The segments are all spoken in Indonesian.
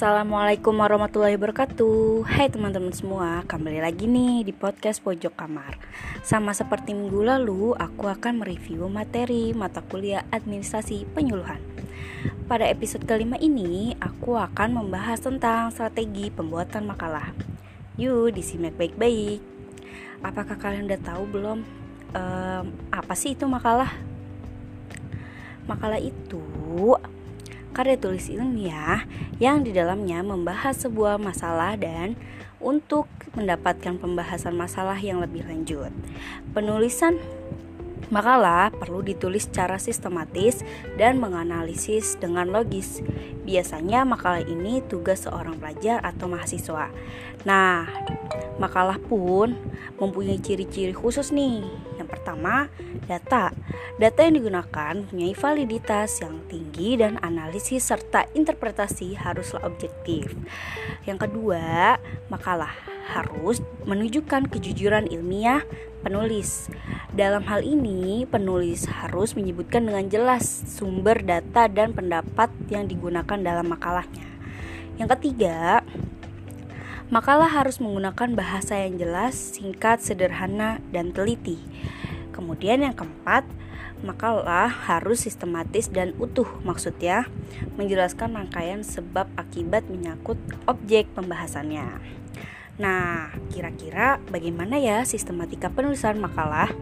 Assalamualaikum warahmatullahi wabarakatuh. Hai teman-teman semua Kembali lagi nih di podcast Pojok Kamar. Sama seperti minggu lalu Aku akan mereview materi mata kuliah administrasi penyuluhan. Pada episode kelima ini Aku akan membahas tentang strategi pembuatan makalah. Yuk disimak baik-baik. Apakah kalian udah tahu belum um, Apa sih itu makalah? Makalah itu karya tulis ilmiah yang di dalamnya membahas sebuah masalah dan untuk mendapatkan pembahasan masalah yang lebih lanjut. Penulisan makalah perlu ditulis secara sistematis dan menganalisis dengan logis. Biasanya makalah ini tugas seorang pelajar atau mahasiswa. Nah, makalah pun mempunyai ciri-ciri khusus nih. Yang pertama, data. Data yang digunakan mempunyai validitas yang tinggi dan analisis serta interpretasi haruslah objektif. Yang kedua, makalah harus menunjukkan kejujuran ilmiah penulis. Dalam hal ini, penulis harus menyebutkan dengan jelas sumber data dan pendapat yang digunakan dalam makalahnya. Yang ketiga, makalah harus menggunakan bahasa yang jelas, singkat, sederhana, dan teliti. Kemudian yang keempat, makalah harus sistematis dan utuh maksudnya menjelaskan rangkaian sebab akibat menyangkut objek pembahasannya. Nah, kira-kira bagaimana ya sistematika penulisan makalah?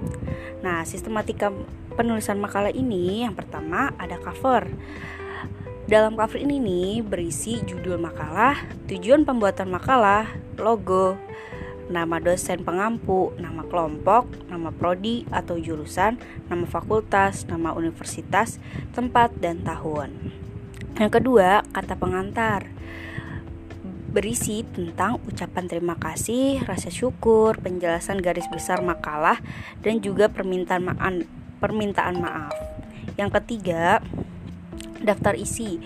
Nah, sistematika penulisan makalah ini yang pertama ada cover. Dalam cover ini nih berisi judul makalah, tujuan pembuatan makalah, logo, nama dosen pengampu, nama kelompok, nama prodi atau jurusan, nama fakultas, nama universitas, tempat, dan tahun. Yang kedua, kata pengantar berisi tentang ucapan terima kasih, rasa syukur, penjelasan garis besar makalah, dan juga permintaan maaf. Permintaan maaf. Yang ketiga, daftar isi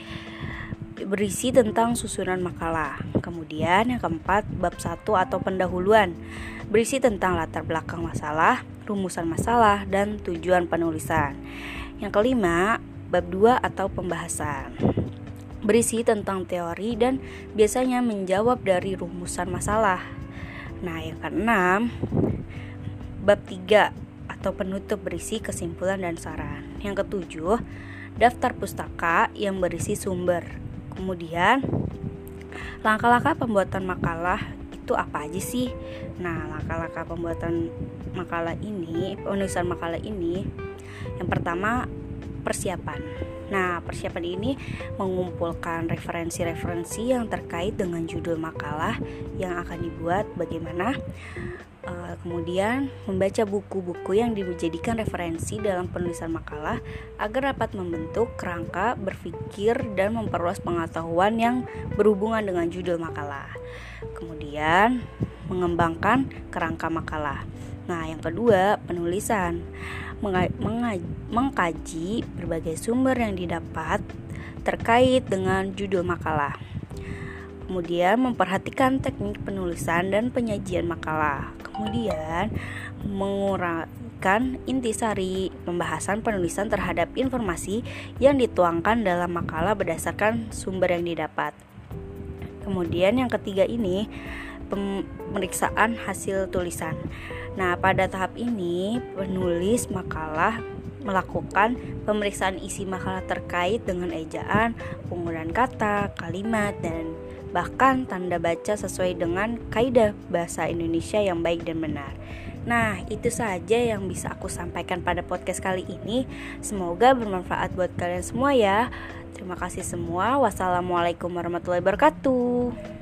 berisi tentang susunan makalah. Kemudian yang keempat, bab satu atau pendahuluan berisi tentang latar belakang masalah, rumusan masalah, dan tujuan penulisan. Yang kelima, bab dua atau pembahasan berisi tentang teori dan biasanya menjawab dari rumusan masalah. Nah, yang keenam, bab 3 atau penutup berisi kesimpulan dan saran. Yang ketujuh, daftar pustaka yang berisi sumber. Kemudian, langkah-langkah pembuatan makalah itu apa aja sih? Nah, langkah-langkah pembuatan makalah ini, penulisan makalah ini, yang pertama persiapan. Nah, persiapan ini mengumpulkan referensi-referensi yang terkait dengan judul makalah yang akan dibuat bagaimana uh, kemudian membaca buku-buku yang dijadikan referensi dalam penulisan makalah agar dapat membentuk kerangka berpikir dan memperluas pengetahuan yang berhubungan dengan judul makalah. Kemudian mengembangkan kerangka makalah. Nah, yang kedua, penulisan mengkaji berbagai sumber yang didapat terkait dengan judul makalah. Kemudian memperhatikan teknik penulisan dan penyajian makalah. Kemudian menguraikan intisari pembahasan penulisan terhadap informasi yang dituangkan dalam makalah berdasarkan sumber yang didapat. Kemudian yang ketiga ini pemeriksaan hasil tulisan. Nah, pada tahap ini penulis makalah melakukan pemeriksaan isi makalah terkait dengan ejaan, penggunaan kata, kalimat, dan bahkan tanda baca sesuai dengan kaidah bahasa Indonesia yang baik dan benar. Nah, itu saja yang bisa aku sampaikan pada podcast kali ini. Semoga bermanfaat buat kalian semua ya. Terima kasih semua. Wassalamualaikum warahmatullahi wabarakatuh.